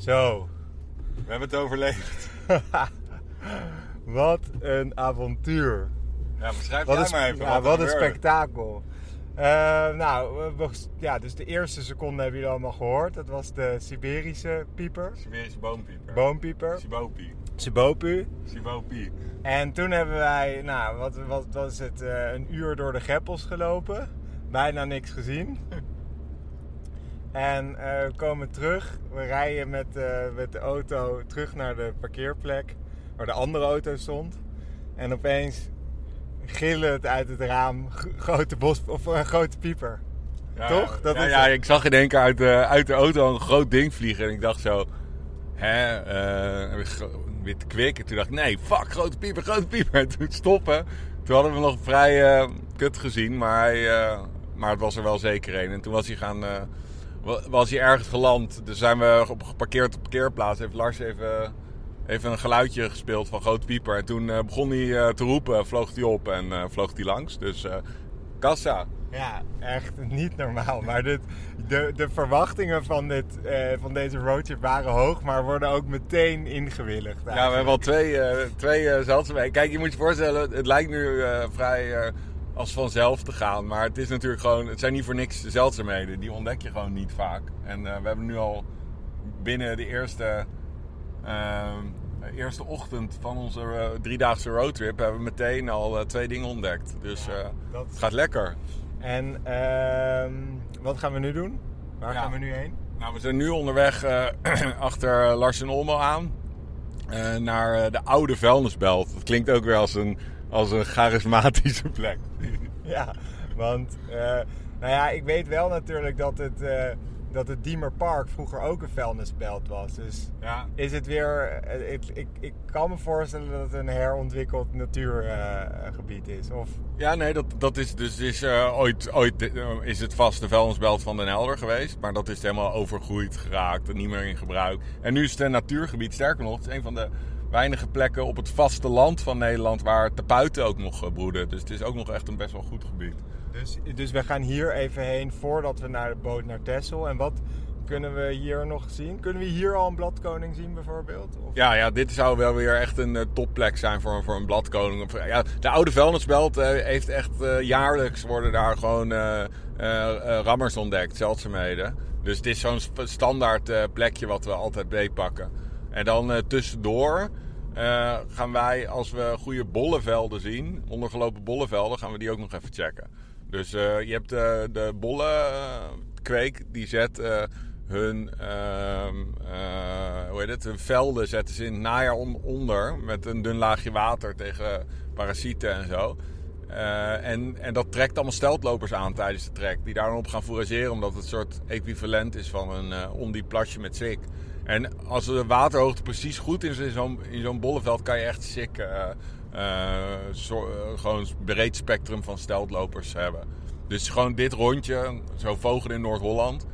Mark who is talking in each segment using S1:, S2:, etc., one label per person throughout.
S1: Zo,
S2: We hebben het overleefd.
S1: wat een avontuur.
S2: Ja, beschrijf
S1: Wat
S2: jij
S1: een,
S2: maar even.
S1: ja,
S2: wat,
S1: wat een spektakel. Eh, nou, we- ja, dus de eerste seconde hebben jullie allemaal gehoord. Dat was de Siberische pieper,
S2: Siberische boompieper.
S1: boompieper,
S2: Sibopie.
S1: Sibopu. En toen hebben wij, nou, wat, wat was het, eh, een uur door de greppels gelopen. Bijna niks gezien. En eh, we komen terug. We rijden met, eh, met de auto terug naar de parkeerplek waar de andere auto stond. En opeens gillen het uit het raam grote bos of een grote pieper.
S2: Ja,
S1: Toch? Dat
S2: ja,
S1: is
S2: ja,
S1: het.
S2: ik zag in één keer uit de, uit de auto een groot ding vliegen. En ik dacht zo... Hè? eh, gro- wit kwik. En toen dacht ik, nee, fuck, grote pieper, grote pieper. En toen stoppen. Toen hadden we nog vrij eh, kut gezien. Maar, hij, eh, maar het was er wel zeker een. En toen was hij gaan... wa- was hij ergens geland. Dus zijn we op geparkeerd op parkeerplaats. Heeft Lars even, even een geluidje gespeeld van grote pieper. En toen eh, begon hij eh, te roepen. Vloog hij op en eh, vloog hij langs. Dus kassa.
S1: Ja, echt niet normaal. Maar dit, de, de verwachtingen van, dit, van deze roadtrip waren hoog, maar worden ook meteen ingewilligd.
S2: Ja, we hebben al twee, eh twee eh, zeldzaamheden. Kijk, je moet je voorstellen, het lijkt nu vrij als vanzelf te gaan. Maar het is natuurlijk gewoon, het zijn niet voor niks zeldzaamheden. Die ontdek je gewoon niet vaak. En eh, we hebben nu al binnen de eerste, eh, eerste ochtend van onze eh, driedaagse roadtrip... hebben we meteen al twee dingen ontdekt. Dus
S1: dat-
S2: het gaat lekker.
S1: En ehm, wat gaan we nu doen? Waar
S2: Ja.
S1: gaan we nu heen?
S2: Nou, we zijn nu onderweg achter Lars en Olmo aan. naar de oude vuilnisbelt. Dat klinkt ook weer als een, als een charismatische plek.
S1: Ja, want eh, nou ja, ik weet wel natuurlijk dat het, eh dat het Diemer Park vroeger ook een vuilnisbelt was. Dus
S2: Ja,
S1: is het weer. eh, ik, ik, ik kan me voorstellen dat het een herontwikkeld natuurgebied is. Of
S2: ja nee, dat, dat is dus is, ooit, ooit is het vast de vuilnisbelt van Den Helder geweest. Maar dat is helemaal overgroeid geraakt en niet meer in gebruik. En nu is het een natuurgebied. Sterker nog, het is een van de weinige plekken op het vasteland van Nederland waar tapuiten ook nog eh, broeden. Dus het is ook nog echt een best wel goed gebied.
S1: Dus, dus we gaan hier even heen voordat we naar de boot naar Texel. En wat kunnen we hier nog zien? Kunnen we hier al een bladkoning zien bijvoorbeeld? Of...
S2: Ja, ja, dit zou wel weer echt een eh, topplek zijn voor, voor een bladkoning. Ja, de oude vuilnisbelt eh, heeft echt jaarlijks worden daar gewoon rammers ontdekt, zeldzaamheden. Dus het is zo'n standaard plekje wat we altijd beetpakken. En dan tussendoor eh, gaan wij, als we goede bollenvelden zien, ondergelopen bollenvelden, gaan we die ook nog even checken. Dus eh, je hebt eh, de bollenkweek, die zet hun, ehm, eh, hoe heet het, hun velden zetten ze in het najaar on- onder met een dun laagje water tegen parasieten en zo. En, en dat trekt allemaal steltlopers aan tijdens de trek. Die daar dan op gaan fourageren. Omdat het een soort equivalent is van een ondiep plasje met sik. En als de waterhoogte precies goed is in zo'n, in zo'n bolleveld... kan je echt eh, zo- eh, gewoon breed spectrum van steltlopers hebben. Dus gewoon dit rondje, zo vogelen in Noord-Holland...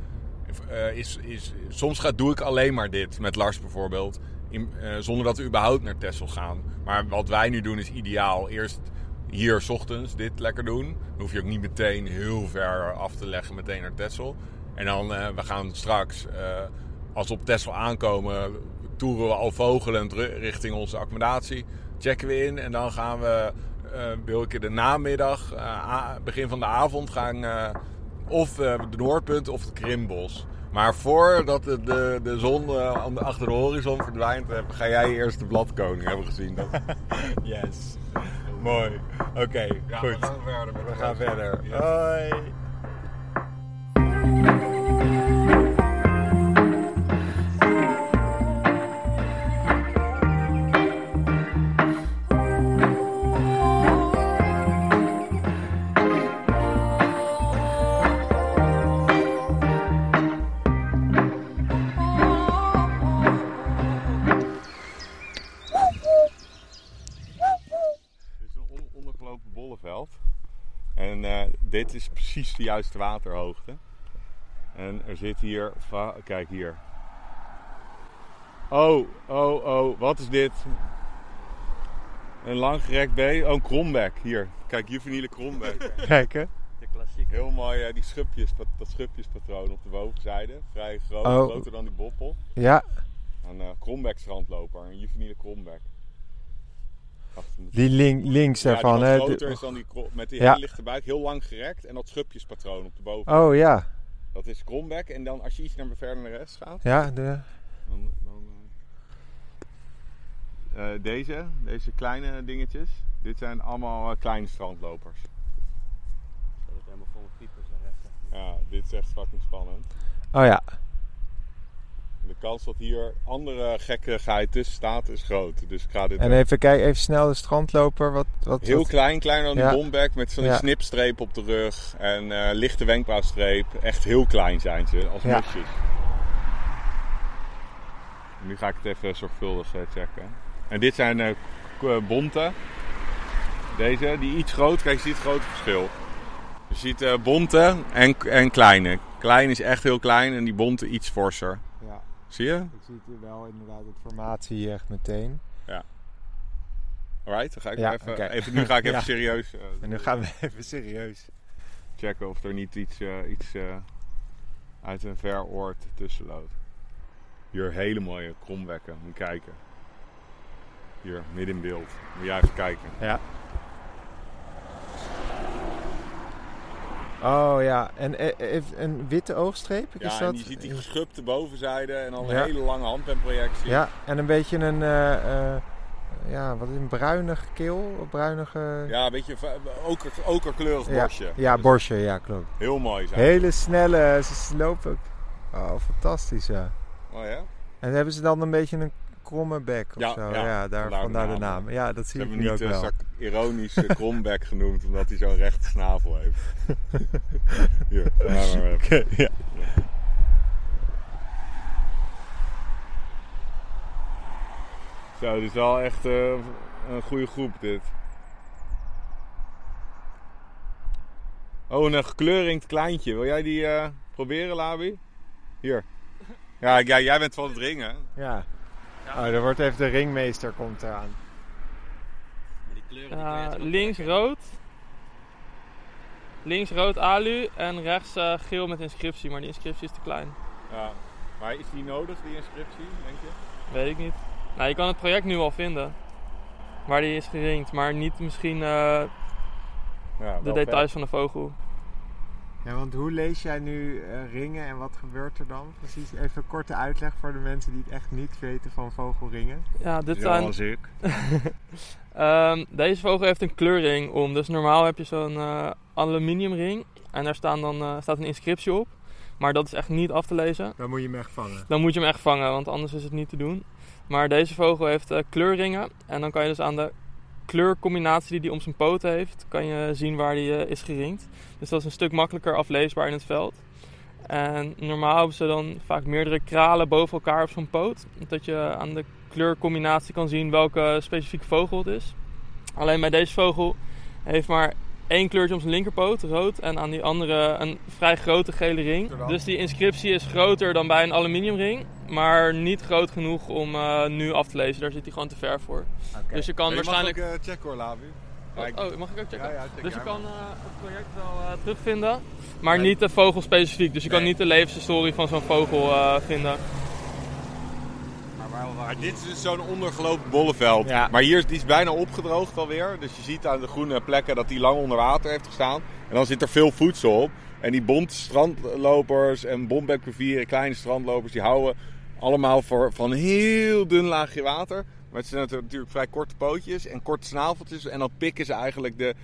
S2: is, is, soms gaat, doe ik alleen maar dit, met Lars bijvoorbeeld. In, zonder dat we überhaupt naar Texel gaan. Maar wat wij nu doen is ideaal. Eerst hier 's ochtends dit lekker doen. Dan hoef je ook niet meteen heel ver af te leggen meteen naar Texel. En dan, we gaan straks, als we op Texel aankomen, toeren we al vogelend richting onze accommodatie. Checken we in en dan gaan we, eh wil ik de namiddag, eh, begin van de avond, gaan eh, of de Noordpunt of het Krimbos. Maar voordat de, de, de zon achter de horizon verdwijnt, ga jij eerst de bladkoning hebben gezien. Dat,
S1: Yes. Mooi. Oké, goed.
S2: verder.
S1: We gaan verder. Hoi.
S2: De juiste waterhoogte. En er zit hier, kijk hier. Oh, oh, oh, wat is dit? Een langgerekt beest. Oh, een krombek. Hier, kijk, juveniele krombek.
S1: Kijk hè.
S3: De klassieke.
S2: Heel mooi, eh, die schubjes, dat schubjespatroon op de bovenzijde. Vrij groot,
S1: Oh.
S2: groter dan die boppel.
S1: Ja.
S2: krombeck strandloper. Een juveniele krombeck.
S1: Die link, links
S2: Ja, die
S1: daarvan,
S2: wat
S1: hè?
S2: groter is dan die met die
S1: Ja.
S2: hele lichte buik. Heel lang gerekt. En dat schubjespatroon op de boven.
S1: Oh ja.
S2: Dat is krombeck. En dan als je iets naar verder naar rechts gaat.
S1: Ja, de...
S2: Dan, dan, eh, eh, deze, deze kleine dingetjes. Dit zijn allemaal eh, kleine strandlopers.
S3: Dat het helemaal vol piepers en rechts.
S2: Ja, dit is echt fucking spannend.
S1: Oh ja.
S2: De kans dat hier andere gekkigheid tussen staat is groot. Dus ik ga dit
S1: En even kijken, even snel de strandloper. Wat, wat,
S2: heel
S1: wat-
S2: klein, kleiner dan die
S1: Ja.
S2: bomback met zo'n
S1: Ja.
S2: snipstreep op de rug en eh, lichte wenkbrauwstreep. Echt heel klein zijn ze, als
S1: Ja.
S2: Nu ga ik het even zorgvuldig eh, checken. En dit zijn eh, k- eh, bonte. Deze, die iets groter. Kijk, je ziet het grote verschil. Je ziet eh, bonte en, en kleine. Klein is echt heel klein en die bonte iets forser.
S1: Ja,
S2: Zie je?
S1: ik zie het wel inderdaad, het formatie hier echt meteen.
S2: Alright, dan ga ik
S1: Ja,
S2: even, even. Nu ga ik even
S1: Ja.
S2: serieus eh,
S1: En nu gaan we even serieus.
S2: checken of er niet iets, eh, iets eh, uit een ver oord tussen loopt. Hier hele mooie krombekken. Moet kijken. Hier, midden in beeld. Moet jij even kijken.
S1: Ja. Oh ja, en eh, heeft een witte oogstreep?
S2: Ja,
S1: is
S2: en
S1: dat?
S2: je ziet die geschubte bovenzijde en dan een
S1: Ja.
S2: hele lange handpenprojectie.
S1: Ja, en een beetje een, eh, eh, ja, wat is een bruinige keel? Bruinige...
S2: Ja, een beetje oker, okerkleurig
S1: ja,
S2: borstje.
S1: ja,
S2: Dus
S1: borstje, ja, klopt.
S2: Heel mooi zijn.
S1: Hele snelle, ze lopen. Oh, fantastisch, ja.
S2: Mooi hè?
S1: En hebben ze dan een beetje een kromme bek of
S2: Ja,
S1: zo?
S2: ja,
S1: Ja, daar,
S2: vandaar de
S1: vandaar de
S2: naam.
S1: naam. Ja, dat zie ik nu ook
S2: niet eh,
S1: wel.
S2: zak ironisch eh, krombek genoemd omdat hij zo'n rechte snavel heeft. Hier, maar even.
S1: Oké, ja.
S2: Zo, dit is wel echt eh, een goede groep dit. Oh, een gekleurd kleintje. Wil jij die proberen, Labi? Hier. Ja, ja, jij bent van het ringen.
S1: ja. Oh, er wordt even de ringmeester komt eraan.
S3: Die kleuren die
S4: Ja,
S3: ook
S4: links rood. Links rood alu en rechts eh, geel met inscriptie, maar die inscriptie is te klein.
S2: Ja. Maar is die nodig, die inscriptie, denk je?
S4: Weet ik niet. Nou, je kan het project nu al vinden. Waar die is geringd, maar niet misschien eh,
S2: Ja,
S4: de details van de vogel.
S1: Ja, want hoe lees jij nu eh, ringen en wat gebeurt er dan precies? Even een korte uitleg voor de mensen die het echt niet weten van vogelringen.
S4: Ja, dit zijn
S2: Zoals ik.
S4: Ehm, deze vogel heeft een kleurring om. Dus normaal heb je zo'n eh, aluminiumring. En daar staan dan, eh, staat een inscriptie op. Maar dat is echt niet af te lezen.
S1: Dan moet je hem echt vangen.
S4: Dan moet je hem echt vangen, want anders is het niet te doen. Maar deze vogel heeft eh, kleurringen. En dan kan je dus aan de kleurcombinatie die hij om zijn poten heeft, kan je zien waar die eh, is geringd. Dus dat is een stuk makkelijker afleesbaar in het veld. En normaal hebben ze dan vaak meerdere kralen boven elkaar op zo'n poot. Dat je aan de kleurcombinatie kan zien welke specifieke vogel het is. Alleen bij deze vogel heeft maar één kleurtje op zijn linkerpoot, rood, en aan die andere een vrij grote gele ring. Dus die inscriptie is groter dan bij een aluminiumring, maar niet groot genoeg om eh, nu af te lezen. Daar zit hij gewoon te ver voor. Dus je kan
S2: Je
S4: waarschijnlijk...
S2: mag ook eh, checken hoor. Kijk.
S4: Oh, mag ik ook checken?
S2: Ja, ja, check
S4: dus je kan eh, het project wel eh, terugvinden, maar
S2: Nee.
S4: niet de vogel specifiek. Dus je kan niet de levenshistorie van zo'n vogel eh, vinden.
S3: Waar,
S2: dit is dus zo'n ondergelopen bolleveld.
S1: Ja.
S2: Maar hier is, die is bijna opgedroogd alweer. Dus je ziet aan de groene plekken dat die lang onder water heeft gestaan. En dan zit er veel voedsel op. En die bonte strandlopers en bombekrivieren, kleine strandlopers, die houden allemaal voor, van een heel dun laagje water. Maar het zijn natuurlijk vrij korte pootjes en korte snaveltjes. En dan pikken ze eigenlijk de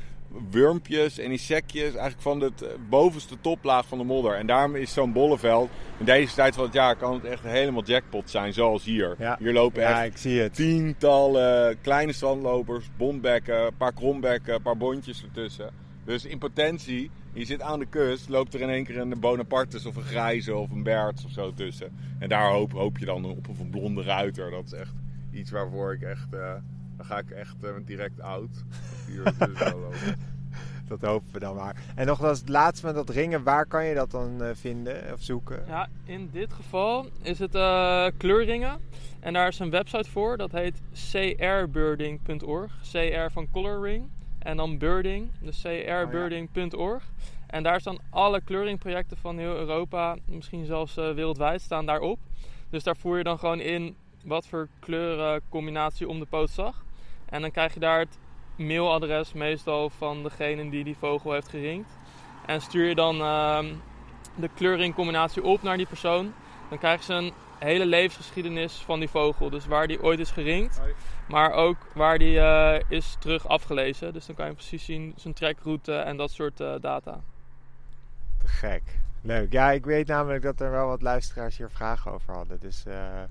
S2: wurmpjes en insectjes eigenlijk van de bovenste toplaag van de modder. En daarom is zo'n bolleveld in deze tijd van het jaar kan het echt helemaal jackpot zijn, zoals hier.
S1: Ja.
S2: Hier lopen
S1: Ja,
S2: echt
S1: ik zie het.
S2: tientallen kleine strandlopers, bombekken, een paar krombekken, een paar bontjes ertussen. Dus in potentie, je zit aan de kust, loopt er in één keer een Bonapartes of een grijze of een Berts of zo tussen. En daar hoop, hoop je dan op een blonde ruiter. Dat is echt iets waarvoor ik echt, eh, dan ga ik echt eh, direct oud. Lopen.
S1: Dat hopen we dan maar. En nog als het laatste met dat ringen, waar kan je dat dan eh, vinden of zoeken?
S4: Ja, in dit geval is het eh, kleurringen. En daar is een website voor, dat heet crbirding.org. CR van color ring. En dan birding, dus crbirding.org. En daar staan alle kleuringprojecten van heel Europa, misschien zelfs eh, wereldwijd, staan daarop. Dus daar voer je dan gewoon in wat voor kleurencombinatie om de poot zag. En dan krijg je daar het mailadres meestal van degene die die vogel heeft geringd. En stuur je dan ehm, de kleuringcombinatie op naar die persoon. Dan krijgen ze een hele levensgeschiedenis van die vogel. Dus waar die ooit is geringd, maar ook waar die eh, is terug afgelezen. Dus dan kan je precies zien zijn trekroute en dat soort eh, data.
S1: Te gek. Leuk. Ja, ik weet namelijk dat er wel wat luisteraars hier vragen over hadden. Dus eh,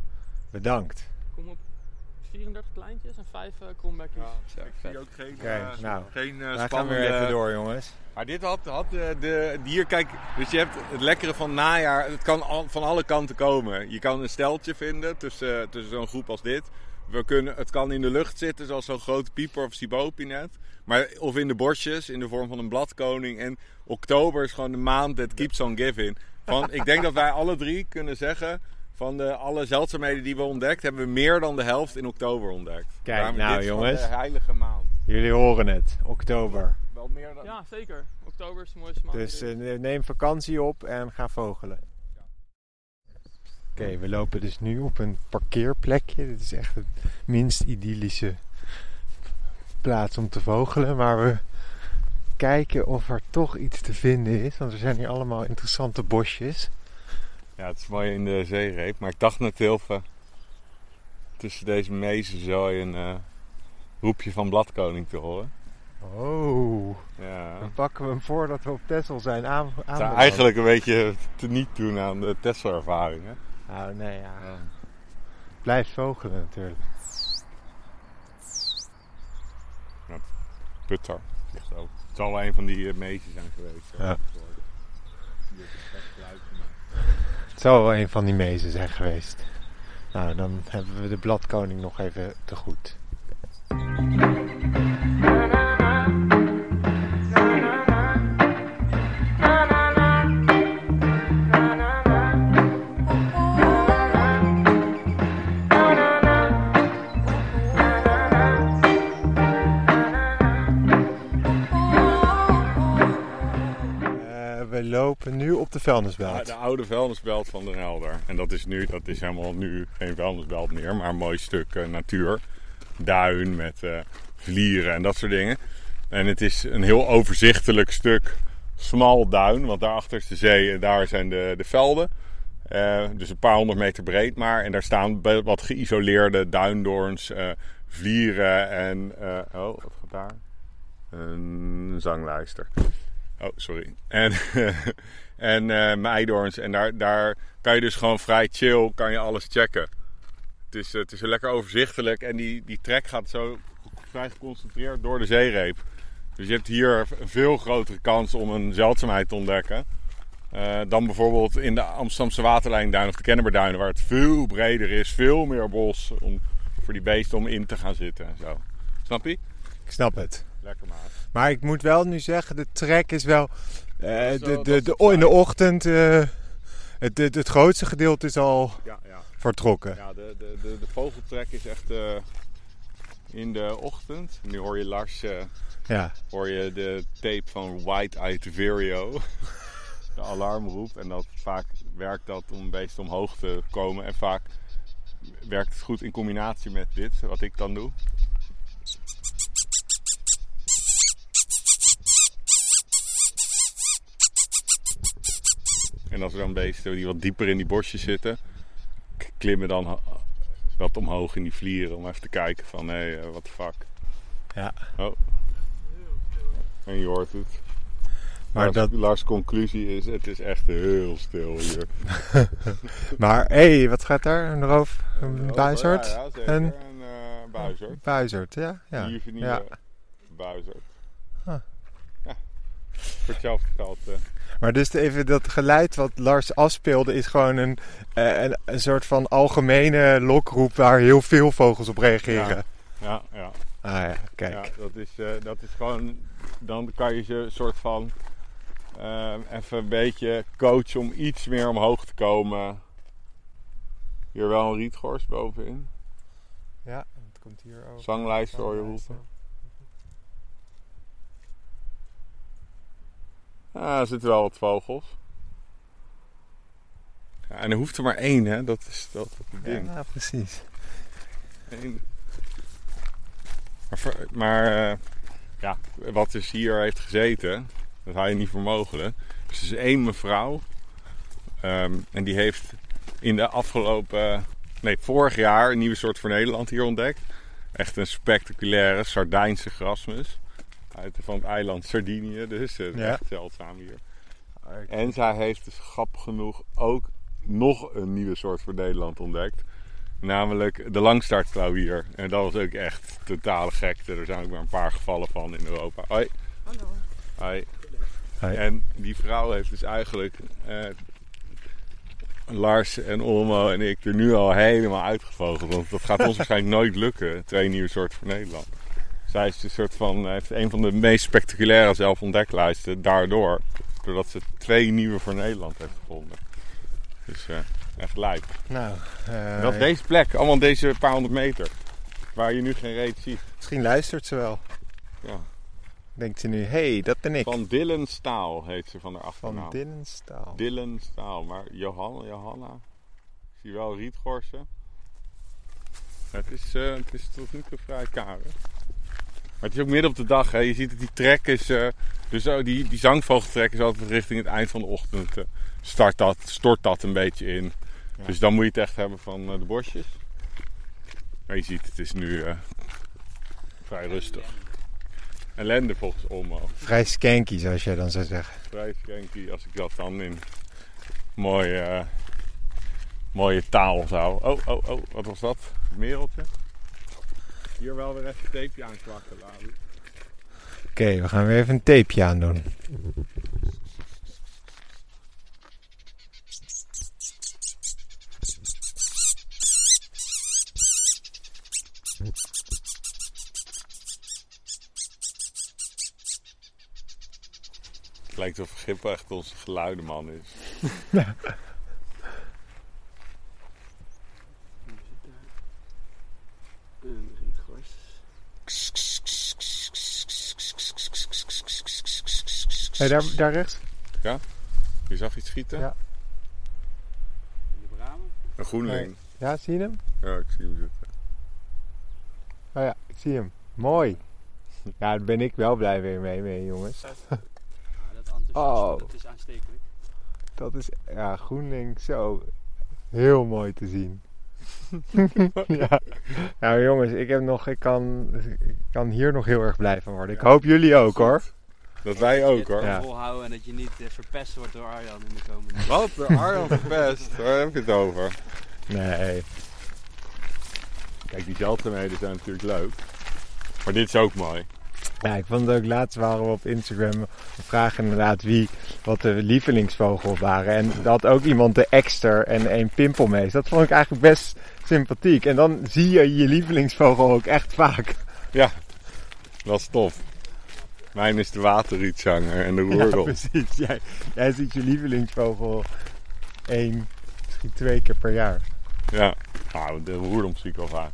S1: bedankt.
S4: Kom op 34 kleintjes en 5 uh, krombekjes.
S2: ik zie ook geen,
S1: Oké,
S2: eh,
S1: nou,
S2: geen uh,
S1: Wij gaan weer even door, jongens.
S2: Maar dit had, had de, de, hier, kijk, dus je hebt het lekkere van het najaar. Het kan al- van alle kanten komen. Je kan een steltje vinden tussen, tussen zo'n groep als dit. We kunnen, het kan in de lucht zitten, zoals zo'n grote pieper of sibopinet. Maar, of in de bosjes, in de vorm van een bladkoning. En oktober is gewoon de maand that keeps on giving. Van, ik denk dat wij alle drie kunnen zeggen... van de, alle zeldzaamheden die we ontdekt... hebben we meer dan de helft in oktober ontdekt.
S1: Kijk,
S2: Daarom,
S1: nou,
S2: dit is gewoon
S1: jongens.
S2: de heilige maand.
S1: Jullie horen het. Oktober.
S2: Wel meer dan...
S4: Ja, zeker. Oktober is de mooiste maand.
S1: Dus eh, neem vakantie op en ga vogelen. Oké, we lopen dus nu op een parkeerplekje. Dit is echt de minst idyllische plaats om te vogelen. Maar we kijken of er toch iets te vinden is. Want er zijn hier allemaal interessante bosjes.
S2: Ja, het is mooi in de zeereep. Maar ik dacht net heel veel tussen deze mezenzooi een eh, roepje van bladkoning te horen.
S1: Oh,
S2: Ja.
S1: dan pakken we hem voordat we op Texel zijn aan. Aan
S2: zou eigenlijk een beetje te niet doen aan de Tesla-ervaring. Hè?
S1: Nou, nee, ja. Blijf vogelen natuurlijk.
S2: Putter. Zo. Het zal wel een van die uh, mezen zijn geweest.
S1: Ja.
S2: Die heeft een gek geluid gemaakt.
S1: Het zou wel een van die mezen zijn geweest. Nou, dan hebben we de bladkoning nog even te goed. Vuilnisbelt.
S2: de oude vuilnisbelt van Den Helder. En dat is nu, dat is helemaal nu geen vuilnisbelt meer, maar een mooi stuk eh, natuur. Duin met eh, vlieren en dat soort dingen. En het is een heel overzichtelijk stuk smal duin, want daarachter is de zee en daar zijn de, de velden. Eh, dus een paar honderd meter breed maar. En daar staan wat geïsoleerde duindoorns, vlieren en... oh, wat gaat daar? Een zanglijster. Oh, sorry. En, en eh meidoorns. En daar, daar kan je dus gewoon vrij chill kan je alles checken. Het is, het is lekker overzichtelijk. En die, die trek gaat zo vrij geconcentreerd door de zeereep. Dus je hebt hier een veel grotere kans om een zeldzaamheid te ontdekken. eh, dan bijvoorbeeld in de Amsterdamse waterlijnduin of de Kennemerduinen. Waar het veel breder is. Veel meer bos om, voor die beesten om in te gaan zitten en zo. Snap je?
S1: Ik snap het.
S2: Lekker maat.
S1: Maar ik moet wel nu zeggen, de trek is wel... eh, de, de, de, in de ochtend... eh, het, het, het grootste gedeelte is al
S2: Ja, ja.
S1: vertrokken.
S2: Ja, de, de, de, de vogeltrek is echt eh, in de ochtend. Nu hoor je Lars,
S1: Ja.
S2: hoor je de tape van White Eye Verio. de alarmroep. En dat vaak werkt dat om beesten omhoog te komen. En vaak werkt het goed in combinatie met dit, wat ik dan doe. En als er dan beesten die wat dieper in die bosjes zitten, klimmen dan wat omhoog in die vlieren om even te kijken van hé, hey, what the fuck.
S1: Ja.
S2: Oh. En je hoort het.
S1: Maar,
S2: Lars,
S1: dat,
S2: Lars' conclusie is, het is echt heel stil hier.
S1: maar hé, hey, wat gaat daar? Een roof? Een buizerd?
S2: Ja, ja, zeker.
S1: Een-
S2: Een uh, buizerd.
S1: Buizerd, ja. ja.
S2: Hier vernieuwen
S1: ja.
S2: buizerd. Voor hetzelfde geld. eh,
S1: Maar dus even dat geluid wat Lars afspeelde is gewoon een, eh, een, een soort van algemene lokroep waar heel veel vogels op reageren.
S2: ja, ja.
S1: Ah ja, kijk.
S2: Ja, dat is, eh, dat is gewoon. Dan kan je ze soort van. eh, even een beetje coachen om iets meer omhoog te komen. Hier wel een rietgors bovenin.
S1: Ja, het komt hier ook.
S2: Zanglijst hoor je roepen. Ja, er zitten wel wat vogels. Ja, en er hoeft er maar één, hè? Dat is dat ding.
S1: Ja, precies.
S2: Eén. Maar, maar eh, ja, wat dus hier heeft gezeten, dat hou je niet voor mogelijk. Dus er is één mevrouw. ehm, en die heeft in de afgelopen, nee, vorig jaar een nieuwe soort voor Nederland hier ontdekt. Echt een spectaculaire Sardijnse grasmus. Uit, van het eiland Sardinië, dus eh,
S1: Ja.
S2: echt zeldzaam hier. En zij heeft dus grappig genoeg ook nog een nieuwe soort voor Nederland ontdekt. Namelijk de langstartklauwier. En dat was ook echt totale gekte. Er zijn ook maar een paar gevallen van in Europa. Hoi.
S3: Hallo.
S2: Hoi.
S1: Hoi.
S2: En die vrouw heeft dus eigenlijk eh, Lars en Olmo en ik er nu al helemaal uitgevogeld. Want dat gaat ons waarschijnlijk nooit lukken. Twee nieuwe soorten voor Nederland. Zij is een soort van, heeft een van de meest spectaculaire zelfontdeklijsten daardoor. Doordat ze twee nieuwe voor Nederland heeft gevonden. Dus eh, echt lijp.
S1: Nou, eh,
S2: Dat deze plek, allemaal deze paar honderd meter. Waar je nu geen reet ziet.
S1: misschien luistert ze wel.
S2: Ja.
S1: Denkt ze nu, hé, hey, dat ben ik.
S2: Van Dylan Staal heet ze van haar achternaam.
S1: Van Dinnenstaal.
S2: Dylan Staal. Maar Johanna, Johanna. Ik zie wel rietgorsen. Het is, eh, het is tot nu toe vrij karig. Maar het is ook midden op de dag. Hè. Je ziet dat die trek is... eh, dus oh, die, die zangvogeltrek is altijd richting het eind van de ochtend. eh, start dat, stort dat een beetje in.
S1: Ja.
S2: Dus dan moet je het echt hebben van eh, de bosjes. Maar je ziet, het is nu vrij rustig. Ellende volgens Olmo.
S1: Vrij skanky, zoals jij dan zou zeggen.
S2: Vrij skanky als ik dat dan in mooie, mooie taal zou. Oh, oh, oh, wat was dat? Mereltje? Hier wel weer even een tapeje aankwakken, Lalu.
S1: Oké, we gaan weer even een tapeje aandoen.
S2: Het lijkt of Gippo echt onze geluidenman is.
S3: Rietgors.
S1: Hey, daar, daar rechts?
S2: Je zag iets schieten?
S1: Ja.
S3: In de bramen.
S2: Een groenling.
S1: Ja, zie je hem?
S2: Ja, ik zie hem zitten.
S1: Oh ja, ik zie hem. Mooi. Ja, daar ben ik wel blij weer mee, mee jongens.
S3: Ja, dat enthousiasme,
S1: Oh.
S3: dat is aanstekelijk.
S1: Dat is, ja, GroenLink zo heel mooi te zien. ja. Nou jongens, ik, heb nog, ik, kan, ik kan hier nog heel erg blij van worden. Ik hoop jullie ook hoor.
S2: Dat wij ook hoor.
S1: Ja.
S3: volhouden en dat je niet eh, verpest wordt door Arjan in de komende
S2: Wat? De Arjan verpest. Waar heb je het over?
S1: Nee.
S2: Kijk, die zeldzaamheden zijn natuurlijk leuk. Maar dit is ook mooi.
S1: Ja, ik vond het ook laatst waren we op Instagram. We vragen inderdaad wie wat de lievelingsvogels waren. En dat ook iemand de ekster en een pimpelmees. Dat vond ik eigenlijk best sympathiek. En dan zie je je lievelingsvogel ook echt vaak.
S2: Dat is tof. Mijn is de waterrietzanger en de
S1: Ja,
S2: roerel.
S1: precies. Jij, jij ziet je lievelingsvogel één, misschien twee keer per jaar.
S2: Ja, nou, de roerdomp zie ik wel vaak.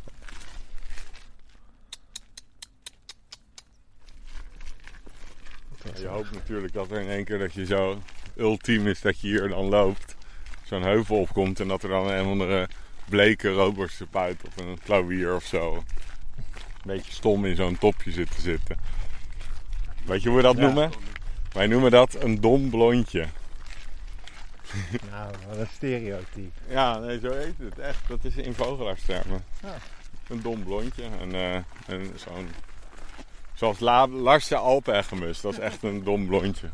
S2: Je hoopt natuurlijk dat er in één keer dat je zo ultiem is dat je hier dan loopt. Zo'n heuvel opkomt en dat er dan een of andere bleke roodborstenspuit of een klauwier of zo. Een beetje stom in zo'n topje zit te zitten. Weet je hoe we dat
S1: Ja.
S2: noemen? Wij noemen dat een dom blondje.
S1: Nou, wat een stereotype.
S2: Ja, nee, zo heet het. Echt, dat is in vogelaarstermen.
S1: Ja.
S2: Een dom blondje. En, eh, en zo'n... Zoals La Lars de Alpegemus. Dat is echt een dom blondje.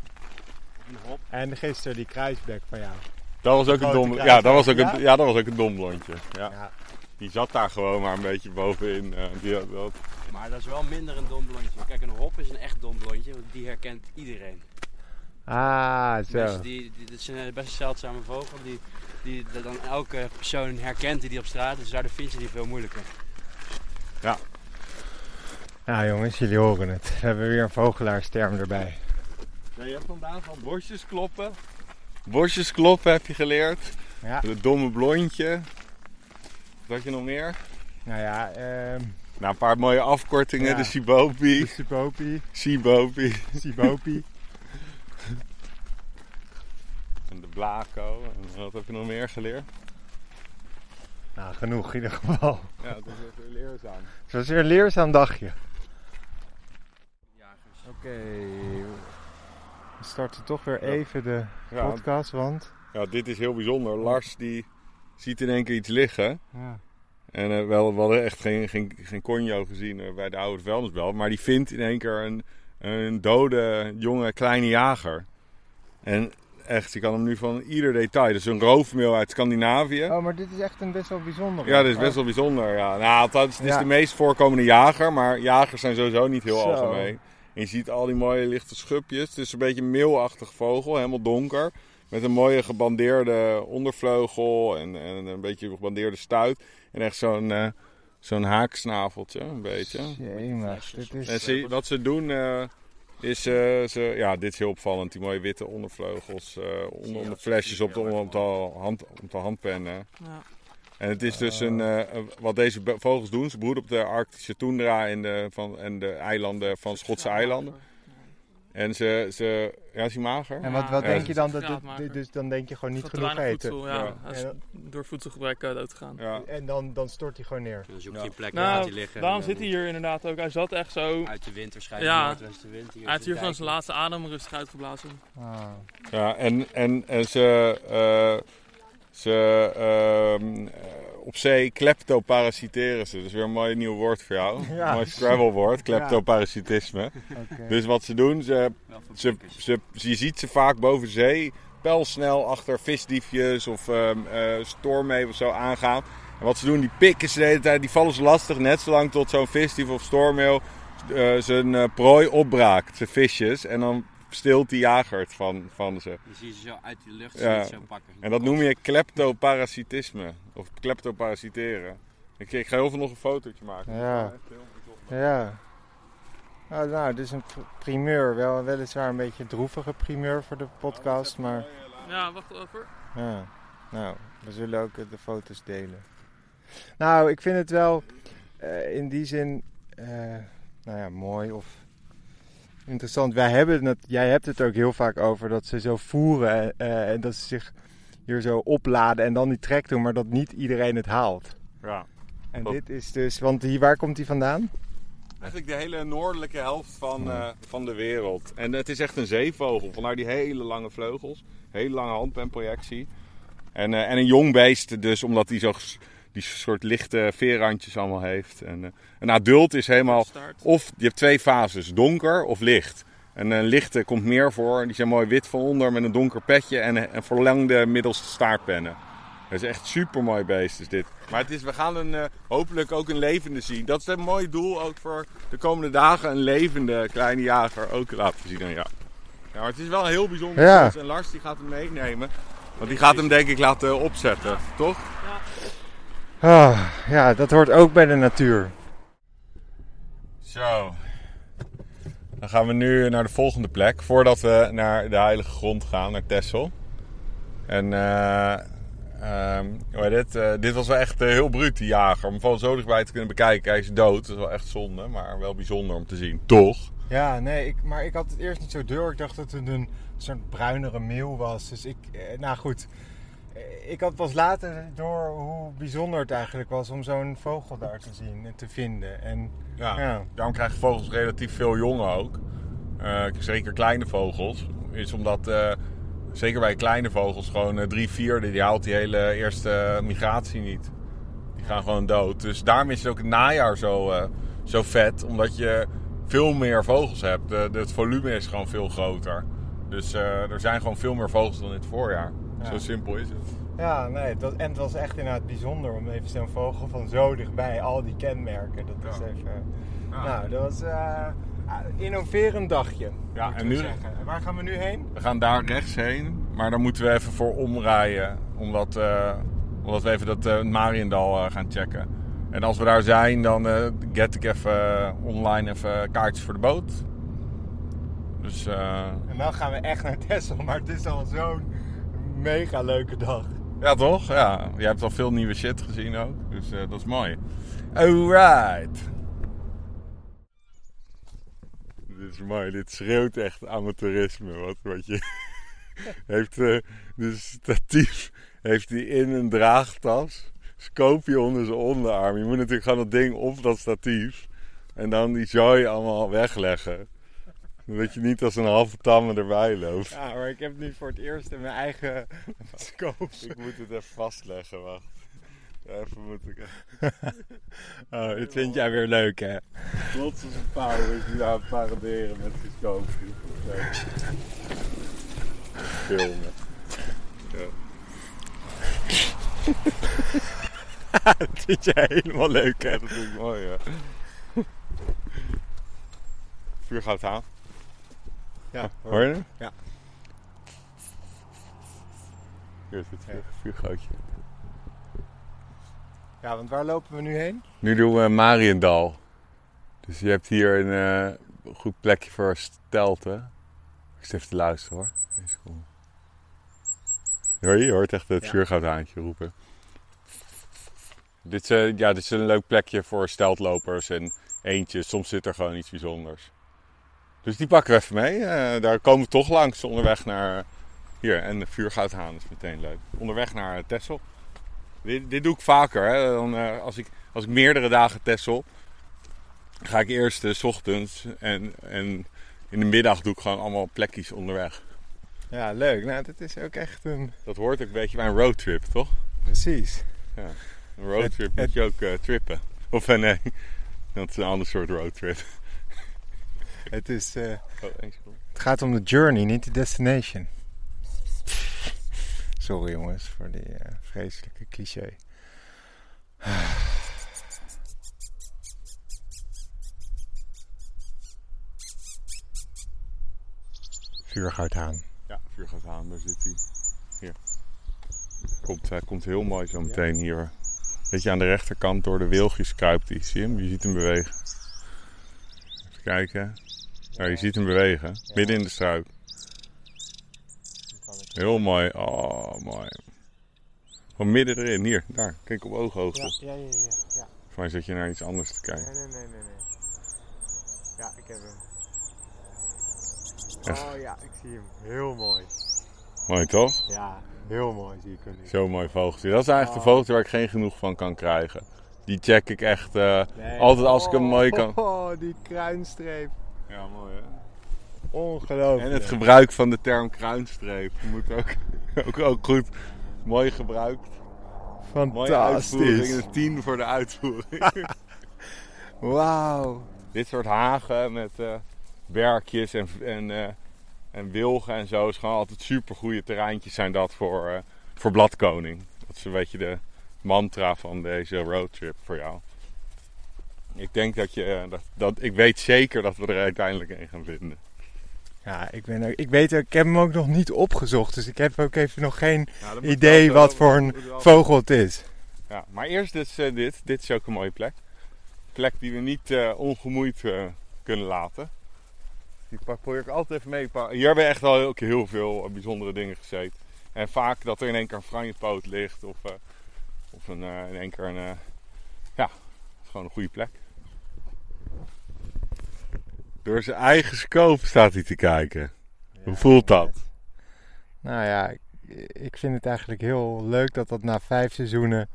S1: En gisteren die kruisbek van jou.
S2: Dat was ook een dom... Ja, dat was ook een, ja, dat was ook een dom blondje. Ja.
S1: Ja.
S2: Die zat daar gewoon maar een beetje bovenin. eh, die, had- dat,
S3: Maar dat is wel minder een dom blondje. Kijk, een hop is een echt dom blondje, want die herkent iedereen.
S1: Ah, zo.
S3: Mensen die, die, dit is een best een zeldzame vogel die, die dat dan elke persoon herkent die die op straat is. Dus daardoor vind je die veel moeilijker.
S1: Nou jongens, jullie horen het. We hebben weer een vogelaarsterm erbij.
S2: Ja, je hebt vandaan van bosjes kloppen. Bosjes kloppen heb je geleerd.
S1: Ja.
S2: Het domme blondje. Wat je nog meer?
S1: Nou ja, ehm
S2: Nou, een paar mooie afkortingen.
S1: Ja.
S2: De Sibopi.
S1: de Sibopi,
S2: Sibopi.
S1: Sibopi.
S2: en de Blaco. En wat heb je nog meer geleerd?
S1: Nou, genoeg in ieder geval.
S2: Ja, dat is even leerzaam.
S1: Het was weer een leerzaam dagje. Oké, we starten toch weer even de
S2: Ja,
S1: podcast, want...
S2: ja, dit is heel bijzonder. Lars die ziet in één keer iets liggen.
S1: Ja.
S2: En eh, wel, we hadden echt geen, geen, geen conjo gezien eh, bij de oude vuilnisbel. Maar die vindt in één keer een, een dode, jonge, kleine jager. En echt, je kan hem nu van ieder detail. Dat is een roofmeel uit Scandinavië.
S1: Oh, maar dit is echt een best wel bijzonder.
S2: Ja, dat is best wel bijzonder. Ja. Nou, althans, het is
S1: Ja.
S2: de meest voorkomende jager. Maar jagers zijn sowieso niet heel
S1: Zo.
S2: algemeen. En je ziet al die mooie lichte schupjes. Het is een beetje een meelachtig vogel, helemaal donker. Met een mooie gebandeerde ondervleugel en, en een beetje gebandeerde stuit. En echt zo'n eh, zo'n haaksnaveltje, een beetje.
S1: Jemig, dit is...
S2: En ze, wat ze doen eh, is, eh, ze, ja, dit is heel opvallend, die mooie witte ondervleugels eh, onder, onder flesjes op de, onder, op de, hand, op de handpennen.
S4: Ja.
S2: En het is dus een, eh, wat deze vogels doen, ze broeden op de Arctische toendra en de, van, en de eilanden van Schotse eilanden. En ze, ze ja, is hij mager?
S1: En wat, wat
S4: Ja,
S1: denk je dan? Dat, dit- dus dan denk je gewoon niet
S4: te
S1: genoeg eten.
S4: voedsel, ja. Door voedselgebrek uh, dood gegaan.
S2: Ja.
S1: En dan, dan stort hij gewoon neer.
S3: Dan zoekt
S2: Ja.
S3: hij een plek,
S4: Nou,
S3: hij liggen.
S4: daarom zit hij hier inderdaad ook. Hij zat echt zo...
S3: Uit de wind waarschijnlijk.
S4: Ja.
S3: noordwestenwind hier
S4: Hij heeft hier van zijn laatste adem rustig uitgeblazen.
S1: Ah.
S2: Ja, en, en, en ze, eh, ze ehm, eh, op zee kleptoparasiteren ze. Dat is weer een mooi nieuw woord voor jou.
S1: Ja.
S2: Een mooi Scrabble woord, kleptoparasitisme. Dus wat ze doen, ze, ze, ze, je ziet ze vaak boven zee pijlsnel achter visdiefjes of ehm eh, stormmeeuwen of zo aangaan. En wat ze doen, die pikken ze de hele tijd, die vallen ze lastig net zolang tot zo'n visdief of stormmeeuw eh, zijn prooi opbraakt, zijn visjes. En dan stilt die jager het van, van ze.
S3: Je ze zo uit de lucht
S2: Ja.
S3: zo pakken.
S2: En dat noem je kleptoparasitisme. Of kleptoparasiteren. Ik, ik ga heel veel nog een fotootje maken.
S1: Ja. Ja. Nou, nou, dit is een pr- primeur. Wel, weliswaar een beetje een droevige primeur voor de podcast, maar
S4: Ja, wacht even.
S1: ja. Nou, we zullen ook eh, de foto's delen. Nou, ik vind het wel eh, in die zin, eh, nou ja, mooi of interessant. Wij hebben het, jij hebt het ook heel vaak over dat ze zo voeren eh, en dat ze zich hier zo opladen en dan die trek doen, maar dat niet iedereen het haalt.
S2: Ja.
S1: En dit is dus, want hier, waar komt die vandaan?
S2: Eigenlijk de hele noordelijke helft van, eh, van de wereld. En het is echt een zeevogel. Vandaar die hele lange vleugels. Hele lange handpenprojectie. En, eh, en een jong beest dus, omdat hij zo die soort lichte veerrandjes allemaal heeft. En, eh, een adult is helemaal... Of je hebt twee fases, donker of licht. En een lichte komt meer voor. Die zijn mooi wit van onder met een donker petje en een verlengde middelste staartpennen. Dat is echt super mooi beest is dit. Maar het is, we gaan een, eh, hopelijk ook een levende zien. Dat is een mooi doel ook voor de komende dagen. Een levende kleine jager ook laten zien aan jou. Ja, maar het is wel een heel bijzonder
S1: Ja.
S2: En Lars die gaat hem meenemen. Want die gaat hem denk ik laten opzetten, toch?
S1: Ah, ja, dat hoort ook bij de natuur.
S2: Zo. Dan gaan we nu naar de volgende plek. Voordat we naar de heilige grond gaan, naar Texel. En eh, ehm, hoe heet dit? Eh, dit was wel echt eh, heel bruut, die jager. Om hem van zo dichtbij te kunnen bekijken. Hij is dood. Dat is wel echt zonde, maar wel bijzonder om te zien. Toch?
S1: Ja, nee, ik, maar ik had het eerst niet zo door. Ik dacht dat het een soort bruinere meeuw was. Dus ik, eh, nou goed. Eh, Ik had pas later door hoe bijzonder het eigenlijk was om zo'n vogel daar te zien en te vinden. En
S2: Ja.
S1: ja,
S2: Daarom krijgen vogels relatief veel jongen ook. Eh, zeker kleine vogels. Is omdat, eh, zeker bij kleine vogels, gewoon eh, drie vierde, die haalt die hele eerste migratie niet. Die gaan gewoon dood. Dus daarom is het ook het najaar zo, zo vet. Omdat je veel meer vogels hebt. De, het volume is gewoon veel groter. Dus er zijn gewoon veel meer vogels dan in het voorjaar.
S1: Ja.
S2: Zo simpel is het.
S1: ja nee, het was, en het was echt inderdaad bijzonder om even zo'n vogel van zo dichtbij, al die kenmerken. Dat is even. Nou, dat was een innoverend dagje.
S2: Ja, en nu-
S1: zeggen. Waar gaan we nu heen?
S2: We gaan daar rechts heen, maar daar moeten we even voor omrijden. Omdat, eh, omdat we even dat eh Mariendal gaan checken. En als we daar zijn, dan get ik even online even kaartjes voor de boot. Dus
S1: En dan gaan we echt naar Texel, maar het is al zo'n mega leuke dag.
S2: ja toch? Ja, je hebt al veel nieuwe shit gezien ook. Dus eh, dat is mooi. Alright. Dit is mooi. Dit schreeuwt echt amateurisme. Wat, wat je... heeft de statief heeft hij in een draagtas. Scoopje onder zijn onderarm. Je moet natuurlijk gewoon dat ding op dat statief. En dan die zooi allemaal wegleggen. Dat je niet als een halve tamme erbij loopt.
S1: Ja, maar ik heb nu voor het eerst in mijn eigen scope.
S2: Ik moet het even vastleggen, wacht. Even moet ik...
S1: Oh, dit vind jij weer leuk, hè?
S2: Trots als een pauw is die aan het paraderen met zijn scope. Filmen. Ja.
S1: dat vind jij helemaal leuk, hè?
S2: Dat vind ik mooi, ja. Vuur gaat aan.
S1: Ja,
S2: Hoor je?
S1: Ja.
S2: Hier is het vuur, vuurgootje.
S1: Ja, want waar lopen we nu heen?
S2: Nu doen we Mariendal. Dus je hebt hier een eh, goed plekje voor stelten. Ik zit even te luisteren hoor. Deze seconde. Hoor je? Je hoort echt het
S1: Ja.
S2: vuurgoudhaantje roepen. Dit is, eh, ja, dit is een leuk plekje voor steltlopers en eentje. Soms zit er gewoon iets bijzonders. Dus die pakken we even mee. Eh, daar komen we toch langs onderweg naar... Hier, en de vuurgoudhaan is meteen leuk. Onderweg naar Texel. Dit, dit doe ik vaker. Hè. Dan, eh, als, ik, als ik meerdere dagen Texel, ga ik eerst eh, 's ochtends en, en in de middag doe ik gewoon allemaal plekjes onderweg.
S1: Ja, leuk. Nou, dit is ook echt een...
S2: Dat hoort ook een beetje bij een roadtrip, toch?
S1: Precies.
S2: Een roadtrip moet je ook eh, trippen. Of eh, nee, dat is een ander soort roadtrip.
S1: Het, is, eh,
S2: Oh,
S1: het gaat om de journey, niet de destination. Sorry jongens voor die eh, vreselijke cliché. Vuurgoudhaan.
S2: Ja, vuur gaat aan, daar zit hij. Hier. Komt, hij komt heel mooi zo meteen hier. Beetje aan de rechterkant door de wilgjes kruipt hij. Zie je hem? Je ziet hem bewegen. Even kijken. Ja, je ziet hem bewegen. Midden in de struik. Heel mooi. Oh, mooi. Gewoon midden erin. Hier, daar. Kijk op ooghoogte.
S1: ja, ja, ja. ja.
S2: Volgens mij zit je naar iets anders te kijken.
S1: Nee, nee, nee, nee, nee. Ja, ik heb hem.
S2: Echt?
S1: Oh ja, ik zie hem. Heel mooi.
S2: Mooi toch?
S1: Ja, heel mooi zie ik hem nu.
S2: Zo'n mooi vogeltje. Dat is eigenlijk de
S1: Oh.
S2: foto waar ik geen genoeg van kan krijgen. Die check ik echt eh,
S1: Nee.
S2: altijd als ik hem
S1: Oh,
S2: mooi kan.
S1: Oh, die kruinstreep.
S2: Ja, mooi hè.
S1: Ongelooflijk.
S2: En het gebruik van de term kruinstreep moet ook, ook, ook goed. Mooi gebruikt.
S1: Fantastisch.
S2: Een 10 voor de uitvoering.
S1: Wauw.
S2: Dit soort hagen met eh berkjes en, en, eh, en wilgen en zo is gewoon altijd super goede terreintjes zijn dat voor, eh, voor bladkoning. Dat is een beetje de mantra van deze roadtrip voor jou. Ik denk dat je, eh, dat, dat, ik weet zeker dat we er uiteindelijk een gaan vinden.
S1: Ja, ik, ben ik weet ik heb hem ook nog niet opgezocht. Dus ik heb ook even nog geen idee
S2: wel-
S1: wat voor een vogel het is.
S2: Ja, maar eerst dus dit. Dit is ook een mooie plek. Plek die we niet eh, ongemoeid kunnen laten. Die pak- probeer ik altijd even mee. Hier hebben we echt al heel, heel veel bijzondere dingen gezeten. En vaak dat er in één keer een franjepoot ligt. Of, of een, in één keer een... ja, gewoon een goede plek. Door zijn eigen scope staat hij te kijken. Hoe voelt dat?
S1: Nou ja, ik, ik vind het eigenlijk heel leuk dat dat na vijf seizoenen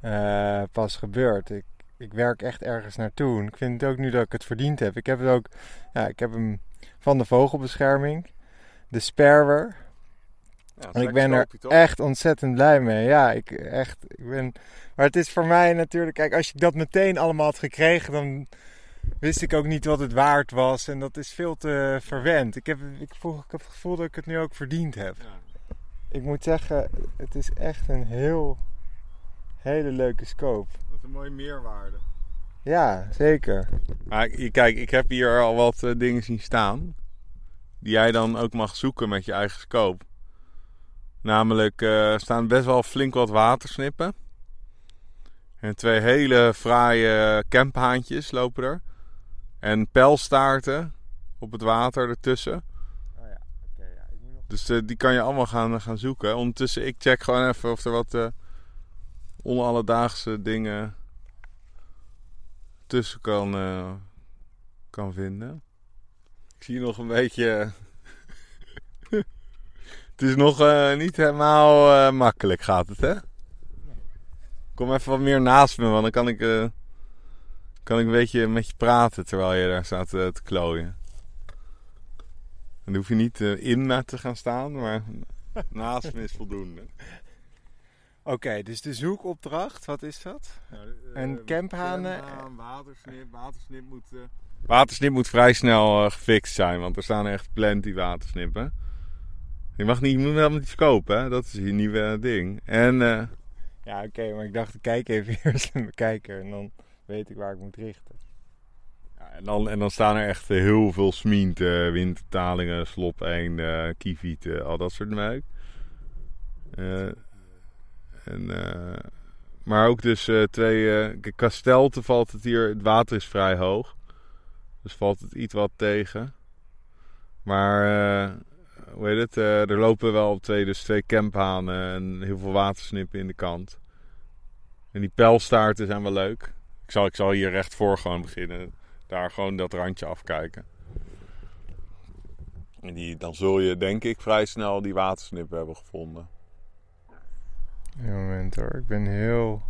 S1: eh, pas gebeurt. Ik, ik werk echt ergens naartoe. En ik vind het ook nu dat ik het verdiend heb. Ik heb het ook, ja, ik heb hem van de vogelbescherming, de.
S2: Ja,
S1: En ik ben er echt ontzettend blij mee. Ja, ik echt, ik ben... Maar het is voor mij natuurlijk... Kijk, als ik dat meteen allemaal had gekregen, dan wist ik ook niet wat het waard was. En dat is veel te verwend. Ik heb, ik voel, ik heb het gevoel dat ik het nu ook verdiend heb. Ik moet zeggen, het is echt een heel... Hele leuke scope.
S2: Dat is een mooie meerwaarde.
S1: Ja, zeker.
S2: Maar je- kijk, ik heb hier al wat eh, dingen zien staan. Die jij dan ook mag zoeken met je eigen scope. Namelijk eh, er staan best wel flink wat watersnippen. En twee hele fraaie camphaantjes lopen er. En pijlstaarten op het water ertussen.
S1: Oh ja, oké. ja. Ik moet nog...
S2: Dus eh, die kan je allemaal gaan, gaan zoeken. Ondertussen, ik check gewoon even of er wat eh onalledaagse dingen tussen kan, eh, kan vinden. Ik zie nog een beetje Het is nog eh, niet helemaal eh, makkelijk, gaat het, hè? Kom even wat meer naast me, want dan kan ik, eh, kan ik een beetje met je praten terwijl je daar staat eh, te klooien. Dan hoef je niet eh, in me te gaan staan, maar naast me is voldoende.
S1: Oké, dus de zoekopdracht, wat is dat? En camphanen-
S2: watersnip, watersnip moet... Watersnip moet vrij snel gefixt zijn, want er staan echt plenty watersnippen. Je mag niet, je moet helemaal niet verkopen, hè? dat is je nieuwe ding. En eh,
S1: Ja, oké, maar ik dacht, kijk even eerst naar mijn kijker en dan weet ik waar ik moet richten.
S2: Ja, en, dan, en dan staan er echt eh, heel veel smienten, windtalingen, slop eenden, kievieten, al dat soort meuk. Eh, en, eh, maar ook dus eh, twee... eh Kastelte valt het hier... Het water is vrij hoog. Dus valt het iets wat tegen. Maar... eh, hoe heet het? eh, er lopen wel twee, dus twee camphanen en heel veel watersnippen in de kant. En die pijlstaarten zijn wel leuk. Ik zal, ik zal hier recht voor gewoon beginnen daar gewoon dat randje afkijken. En die, dan zul je denk ik vrij snel die watersnippen hebben gevonden.
S1: Een moment hoor, ik ben heel...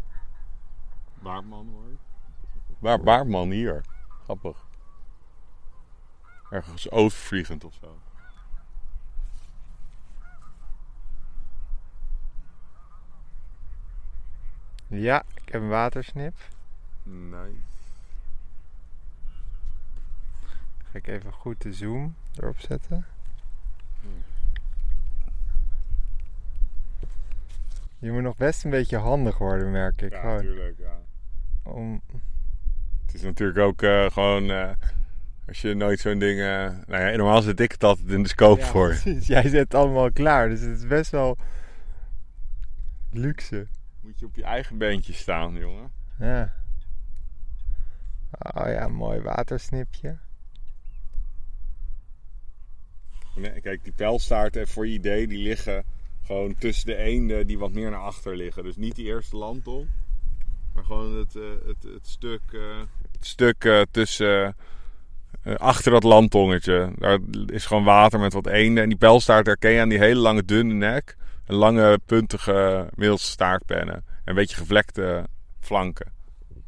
S2: Baardman hoor. Waar Baardman hier? Grappig. Ergens overvliegend of zo.
S1: Ja, ik heb een watersnip.
S2: Nice.
S1: Ga ik even goed de zoom erop zetten. Je moet nog best een beetje handig worden, merk ik.
S2: Ja,
S1: Gewoon
S2: natuurlijk. Ja.
S1: om...
S2: Het is natuurlijk ook eh, gewoon. eh, als je nooit zo'n ding. eh, nou ja, normaal zit ik het altijd in de scope
S1: Ja,
S2: voor.
S1: precies. Jij zet het allemaal klaar, dus het is best wel luxe.
S2: Moet je op je eigen beentje staan, jongen.
S1: Ja. Oh ja, mooi watersnipje.
S2: Nee, kijk, die pijlstaarten, even voor je idee, die liggen gewoon tussen de eenden die wat meer naar achter liggen. Dus niet die eerste landtong, maar gewoon het, eh, het, het stuk, eh, het stuk eh, tussen, achter dat landtongetje. Daar is gewoon water met wat eenden. En die pijlstaart herken je aan die hele lange dunne nek. En lange puntige middelste staartpennen. En een beetje gevlekte flanken.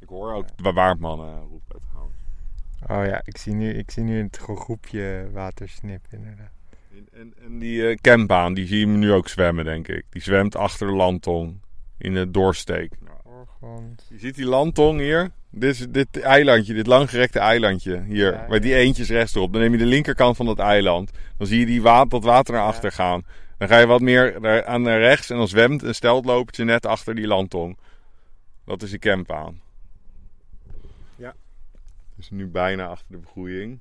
S2: Ik hoor ook de waardmannen roepen trouwens.
S1: Oh ja, ik zie nu, ik zie nu een groepje watersnip inderdaad.
S2: En, en, en die eh campbaan, die zie je nu ook zwemmen, denk ik. Die zwemt achter de landtong in de doorsteek.
S1: Voorgrond.
S2: Je ziet die landtong hier. Dit, is, dit eilandje, dit langgerekte eilandje hier.
S1: Ja,
S2: met die eentjes rechtop. Dan neem je de linkerkant van dat eiland. Dan zie je die dat water naar
S1: Ja.
S2: achter gaan. Dan ga je wat meer aan naar rechts. En dan zwemt een steltlopertje net achter die landtong. Dat is de campbaan. Dus nu bijna achter de begroeiing.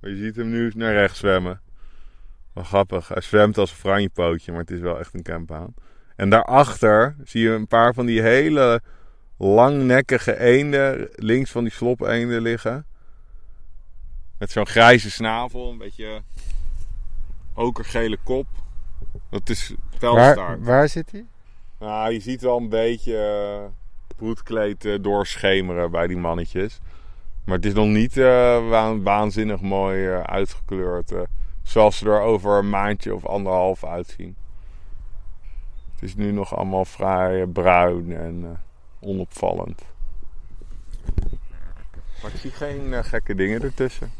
S2: Maar je ziet hem nu naar rechts zwemmen. Wel grappig. Hij zwemt als een franjepootje, maar het is wel echt een campbaan. En daarachter zie je een paar van die hele langnekkige eenden links van die slopeenden liggen. Met zo'n grijze snavel, een beetje okergele kop. Dat is pijlstaart.
S1: Waar, waar zit hij?
S2: Nou, je ziet wel een beetje broedkleed eh, doorschemeren bij die mannetjes. Maar het is nog niet eh, waan- waanzinnig mooi eh, uitgekleurd. eh, zoals ze er over een maandje of anderhalf uitzien. Het is nu nog allemaal vrij bruin en onopvallend. Maar ik zie geen gekke dingen ertussen.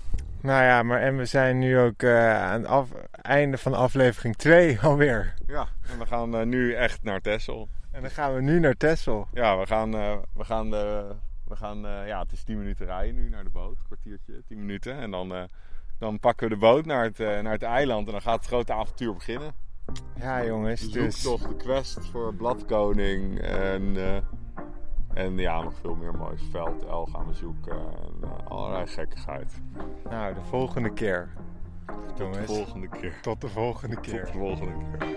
S1: Nou ja, maar en we zijn nu ook aan het af, einde van aflevering 2 alweer.
S2: Ja, en we gaan nu echt naar Texel.
S1: En dan gaan we nu naar Texel.
S2: Ja, we gaan, we gaan, eh, we gaan eh, ja, het is 10 minuten rijden nu naar de boot. kwartiertje, 10 minuten. En dan, eh, dan pakken we de boot naar het, eh, naar het eiland en dan gaat het grote avontuur beginnen.
S1: Ja jongens,
S2: De
S1: dus...
S2: zoektocht, de quest voor Bladkoning en, en ja, nog veel meer moois. Veld, El gaan we zoeken en allerlei gekkigheid.
S1: Nou, de volgende keer.
S2: Tot de
S1: Jongens,
S2: volgende keer.
S1: tot de volgende
S2: Tot
S1: keer.
S2: de volgende keer.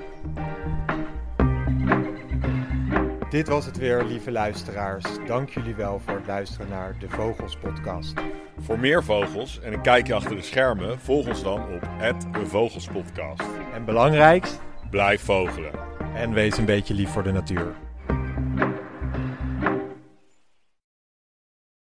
S1: Dit was het weer, lieve luisteraars. Dank jullie wel voor het luisteren naar de Vogels podcast.
S2: Voor meer vogels en een kijkje achter de schermen, volg ons dan op het Vogelspodcast.
S1: En belangrijkst,
S2: Blijf vogelen.
S1: en wees een beetje lief voor de natuur.